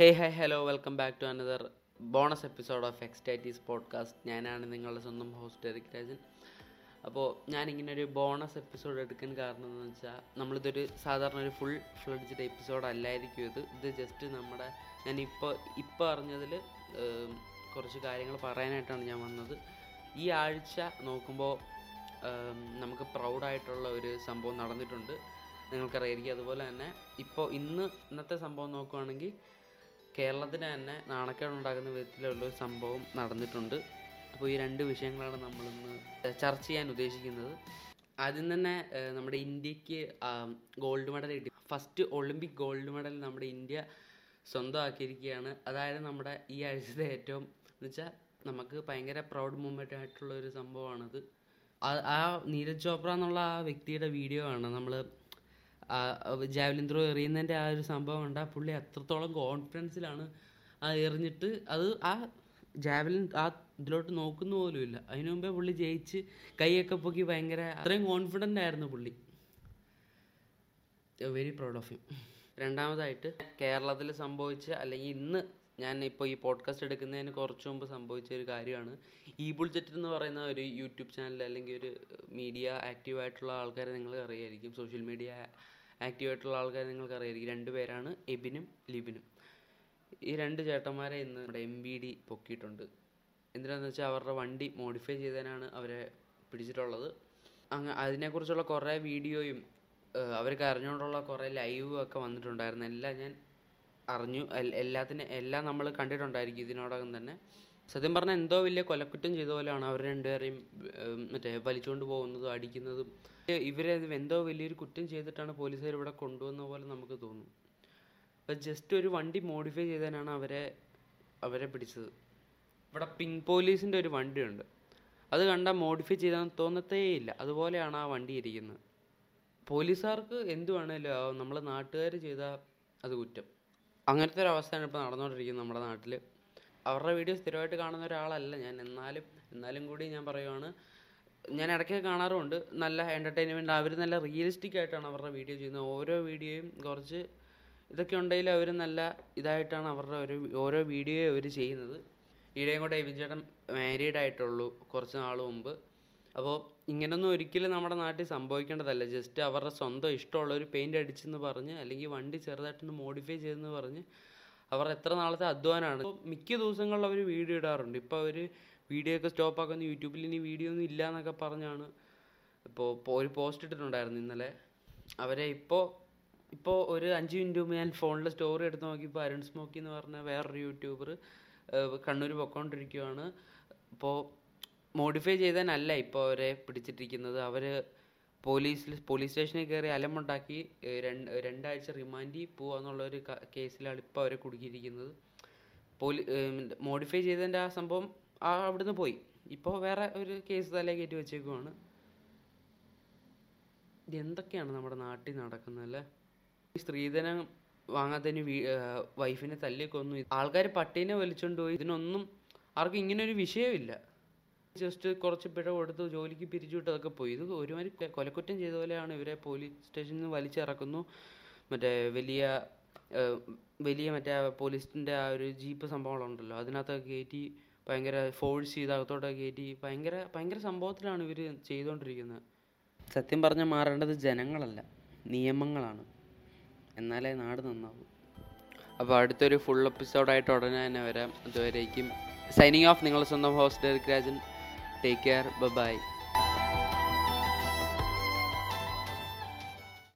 Hey hi hello welcome back to another bonus episode of Ecstasies podcast ഞാനാണ് നിങ്ങളുടെ സ്വന്തം host Eric Rajan അപ്പോൾ ഞാനിങ്ങനെ ഒരു ബോണസ് എപ്പിസോഡ് എടുക്കാൻ കാരണം എന്ന് വെച്ചാൽ നമ്മളിതൊരു സാധാരണ ഒരു ഫുൾ ഫ്ലഡ്ജഡ് എപ്പിസോഡ് അല്ലായിരിക്കും ഇത്. ഇത് ജസ്റ്റ് നമ്മുടെ ഞാൻ ഇപ്പോൾ ഇപ്പോൾ അറിഞ്ഞതിൽ കുറച്ച് കാര്യങ്ങൾ പറയാനായിട്ടാണ് ഞാൻ വന്നത്. ഈ ആഴ്ച നോക്കുമ്പോൾ നമുക്ക് പ്രൗഡായിട്ടുള്ള ഒരു സംഭവം നടന്നിട്ടുണ്ട്. നിങ്ങൾക്കറിയായിരിക്കും. അതുപോലെ തന്നെ ഇപ്പോൾ ഇന്ന് ഇന്നത്തെ സംഭവം നോക്കുകയാണെങ്കിൽ കേരളത്തിന് തന്നെ നാണക്കേടുണ്ടാക്കുന്ന വിധത്തിലുള്ള ഒരു സംഭവം നടന്നിട്ടുണ്ട്. അപ്പോൾ ഈ രണ്ട് വിഷയങ്ങളാണ് നമ്മളിന്ന് ചർച്ച ചെയ്യാൻ ഉദ്ദേശിക്കുന്നത്. ആദ്യം തന്നെ നമ്മുടെ ഇന്ത്യയ്ക്ക് ഗോൾഡ് മെഡൽ കിട്ടി. ഫസ്റ്റ് ഒളിമ്പിക് ഗോൾഡ് മെഡൽ നമ്മുടെ ഇന്ത്യ സ്വന്തമാക്കിയിരിക്കുകയാണ്. അതായത് നമ്മുടെ ഈ ആഴ്ചത്തെ ഏറ്റവും എന്ന് വെച്ചാൽ നമുക്ക് ഭയങ്കര പ്രൗഡ് മൂമെന്റ് ആയിട്ടുള്ള ഒരു സംഭവമാണത്. ആ- ആ നീരജ് ചോപ്ര എന്നുള്ള ആ വ്യക്തിയുടെ വീഡിയോ ആണ് നമ്മൾ ജാവലിൻ ത്രോ എറിയുന്നതിന്റെ ആ ഒരു സംഭവം കണ്ടാൽ പുള്ളി അത്രത്തോളം കോൺഫിഡൻസിലാണ് ആ എറിഞ്ഞിട്ട് അത് ആ ജാവലിൻ ആ ഇതിലോട്ട് നോക്കുന്ന പോലും ഇല്ല. അതിനു മുമ്പേ പുള്ളി ജയിച്ച് കൈയൊക്കെ പൊക്കി ഭയങ്കര അത്രയും കോൺഫിഡന്റ് ആയിരുന്നു പുള്ളി. വെരി പ്രൗഡ് ഓഫ് യു രണ്ടാമതായിട്ട് കേരളത്തിൽ സംഭവിച്ച അല്ലെങ്കിൽ ഇന്ന് ഞാൻ ഇപ്പോൾ ഈ പോഡ്കാസ്റ്റ് എടുക്കുന്നതിന് കുറച്ച് മുമ്പ് സംഭവിച്ച ഒരു കാര്യമാണ്. ഈ ബുൾജെറ്റ് എന്ന് പറയുന്ന ഒരു യൂട്യൂബ് ചാനൽ അല്ലെങ്കിൽ ഒരു മീഡിയ ആക്റ്റീവ് ആയിട്ടുള്ള ആൾക്കാരെ നിങ്ങൾ അറിയായിരിക്കും. സോഷ്യൽ മീഡിയ ആക്റ്റീവ് ആൾക്കാർ നിങ്ങൾക്കറിയായിരിക്കും രണ്ട് പേരാണ് എബിനും ലിബിനും. ഈ രണ്ട് ചേട്ടന്മാരെ ഇന്ന് നമ്മുടെ എം ബി ഡി പൊക്കിയിട്ടുണ്ട്. എന്തിനാന്ന് വെച്ചാൽ അവരുടെ വണ്ടി മോഡിഫൈ ചെയ്തതിനാണ് അവരെ പിടിച്ചിട്ടുള്ളത്. അങ്ങ് അതിനെക്കുറിച്ചുള്ള കുറേ വീഡിയോയും അവർക്ക് അറിഞ്ഞുകൊണ്ടുള്ള കുറേ ലൈവും ഒക്കെ വന്നിട്ടുണ്ടായിരുന്നു. എല്ലാം ഞാൻ അറിഞ്ഞു. എല്ലാത്തിനെ എല്ലാം നമ്മൾ കണ്ടിട്ടുണ്ടായിരിക്കും ഇതിനോടകം തന്നെ. സത്യം പറഞ്ഞാൽ എന്തോ വലിയ കൊലക്കുറ്റം ചെയ്ത പോലെയാണ് അവർ രണ്ടുപേരെയും മറ്റേ വലിച്ചുകൊണ്ട് പോകുന്നതും അടിക്കുന്നതും. ഇവരെ എന്തോ വലിയൊരു കുറ്റം ചെയ്തിട്ടാണ് പോലീസുകാർ ഇവിടെ കൊണ്ടുവന്ന പോലെ നമുക്ക് തോന്നും. അപ്പം ജസ്റ്റ് ഒരു വണ്ടി മോഡിഫൈ ചെയ്താനാണ് അവരെ അവരെ പിടിച്ചത്. ഇവിടെ പിങ്ക് പോലീസിന്റെ ഒരു വണ്ടിയുണ്ട്. അത് കണ്ടാൽ മോഡിഫൈ ചെയ്താൽ തോന്നത്തേ ഇല്ല. അതുപോലെയാണ് ആ വണ്ടി ഇരിക്കുന്നത്. പോലീസുകാർക്ക് എന്ത് വേണമല്ലോ നമ്മളെ നാട്ടുകാർ ചെയ്താൽ അത് കുറ്റം. അങ്ങനത്തെ ഒരു അവസ്ഥയാണ് ഇപ്പോൾ നടന്നുകൊണ്ടിരിക്കുന്നത് നമ്മുടെ നാട്ടിൽ അവരുടെ വീഡിയോ സ്ഥിരമായിട്ട് കാണുന്ന ഒരാളല്ല ഞാൻ. എന്നാലും എന്നാലും കൂടി ഞാൻ പറയുവാണ് ഞാൻ ഇടയ്ക്ക് കാണാറുമുണ്ട്. നല്ല എന്റർടൈൻമെന്റ് അവർ നല്ല റിയലിസ്റ്റിക് ആയിട്ടാണ് അവരുടെ വീഡിയോ ചെയ്യുന്നത്. ഓരോ വീഡിയോയും കുറച്ച് ഇതൊക്കെ ഉണ്ടെങ്കിൽ അവർ നല്ല ഇതായിട്ടാണ് അവരുടെ ഒരു ഓരോ വീഡിയോ അവർ ചെയ്യുന്നത്. ഈടെയും കൂടെ എബിൻ ചേട്ടൻ മാരീഡ് ആയിട്ടുള്ളൂ കുറച്ച് നാൾ മുമ്പ്. അപ്പോൾ ഇങ്ങനൊന്നും ഒരിക്കലും നമ്മുടെ നാട്ടിൽ സംഭവിക്കേണ്ടതല്ല. ജസ്റ്റ് അവരുടെ സ്വന്തം ഇഷ്ടമുള്ള ഒരു പെയിന്റ് അടിച്ചെന്ന് പറഞ്ഞ് അല്ലെങ്കിൽ വണ്ടി ചെറുതായിട്ടൊന്ന് മോഡിഫൈ ചെയ്തെന്ന് പറഞ്ഞ് അവർ എത്ര നാളത്തെ അധ്വാനമാണ് മിക്ക ദിവസങ്ങളിൽ അവർ വീഡിയോ ഇടാറുണ്ട്. ഇപ്പോൾ അവർ വീഡിയോ ഒക്കെ സ്റ്റോപ്പ് ആക്കുന്ന യൂട്യൂബിൽ ഇനി വീഡിയോ ഒന്നും ഇല്ല എന്നൊക്കെ പറഞ്ഞാണ്. ഇപ്പോൾ ഒരു പോസ്റ്റ് ഇട്ടിട്ടുണ്ടായിരുന്നു ഇന്നലെ. അവരെ ഇപ്പോൾ ഇപ്പോൾ ഒരു അഞ്ച് മിനിറ്റ് മുമ്പ് ഞാൻ ഫോണിൽ സ്റ്റോറി എടുത്ത് നോക്കിയപ്പോൾ അരുൺ സ്മോക്കി എന്ന് പറഞ്ഞ വേറൊരു യൂട്യൂബർ കണ്ണൂർ പൊക്കോണ്ടിരിക്കുവാണ്. ഇപ്പോൾ മോഡിഫൈ ചെയ്താനല്ല ഇപ്പോൾ അവരെ പിടിച്ചിട്ടിരിക്കുന്നത്. അവർ പോലീസിൽ പോലീസ് സ്റ്റേഷനിൽ കയറി അലമുണ്ടാക്കി രണ്ട് രണ്ടാഴ്ച റിമാൻഡിൽ പോവുക എന്നുള്ളൊരു കേസിലാണ് ഇപ്പോൾ അവരെ കുടുക്കിയിരിക്കുന്നത് പോലീ മോഡിഫൈ ചെയ്തതിന്റെ ആ സംഭവം ആ അവിടുന്ന് പോയി. ഇപ്പോൾ വേറെ ഒരു കേസ് തലേ കയറ്റി വെച്ചേക്കുവാണ്. എന്തൊക്കെയാണ് നമ്മുടെ നാട്ടിൽ നടക്കുന്നത് അല്ലേ? സ്ത്രീധനം വാങ്ങാത്തതിന് വൈഫിനെ തല്ലിക്കൊന്നു. ആൾക്കാർ പട്ടീനെ വലിച്ചുകൊണ്ട് പോയി. ഇതിനൊന്നും ആർക്കും ഇങ്ങനൊരു വിഷയമില്ല. ജസ്റ്റ് കുറച്ച് പിഴ കൊടുത്ത് ജോലിക്ക് പിരിച്ചുവിട്ട് അതൊക്കെ പോയി. ഇത് ഒരുമാതിരി കൊലക്കുറ്റം ചെയ്ത പോലെയാണ് ഇവരെ പോലീസ് സ്റ്റേഷനിൽ നിന്ന് വലിച്ചിറക്കുന്നു. മറ്റേ വലിയ വലിയ മറ്റേ പോലീസിന്റെ ആ ഒരു ജീപ്പ് സംഭവങ്ങളുണ്ടല്ലോ. അതിനകത്തൊക്കെ കയറ്റി ഭയങ്കര ഫോഴ്സ് ചെയ്ത് അകത്തോട്ടൊക്കെ കയറ്റി ഭയങ്കര ഭയങ്കര സംഭവത്തിലാണ് ഇവർ ചെയ്തുകൊണ്ടിരിക്കുന്നത് സത്യം പറഞ്ഞാൽ മാറേണ്ടത് ജനങ്ങളല്ല നിയമങ്ങളാണ്. എന്നാലേ നാട് നന്നാവും. അപ്പോൾ അടുത്തൊരു ഫുൾ എപ്പിസോഡായിട്ട് ഉടനെ തന്നെ വരാം. അതുവരേക്കും സൈനിങ് ഓഫ് നിങ്ങളുടെ സ്വന്തം host Rajan. Take care. Bye bye.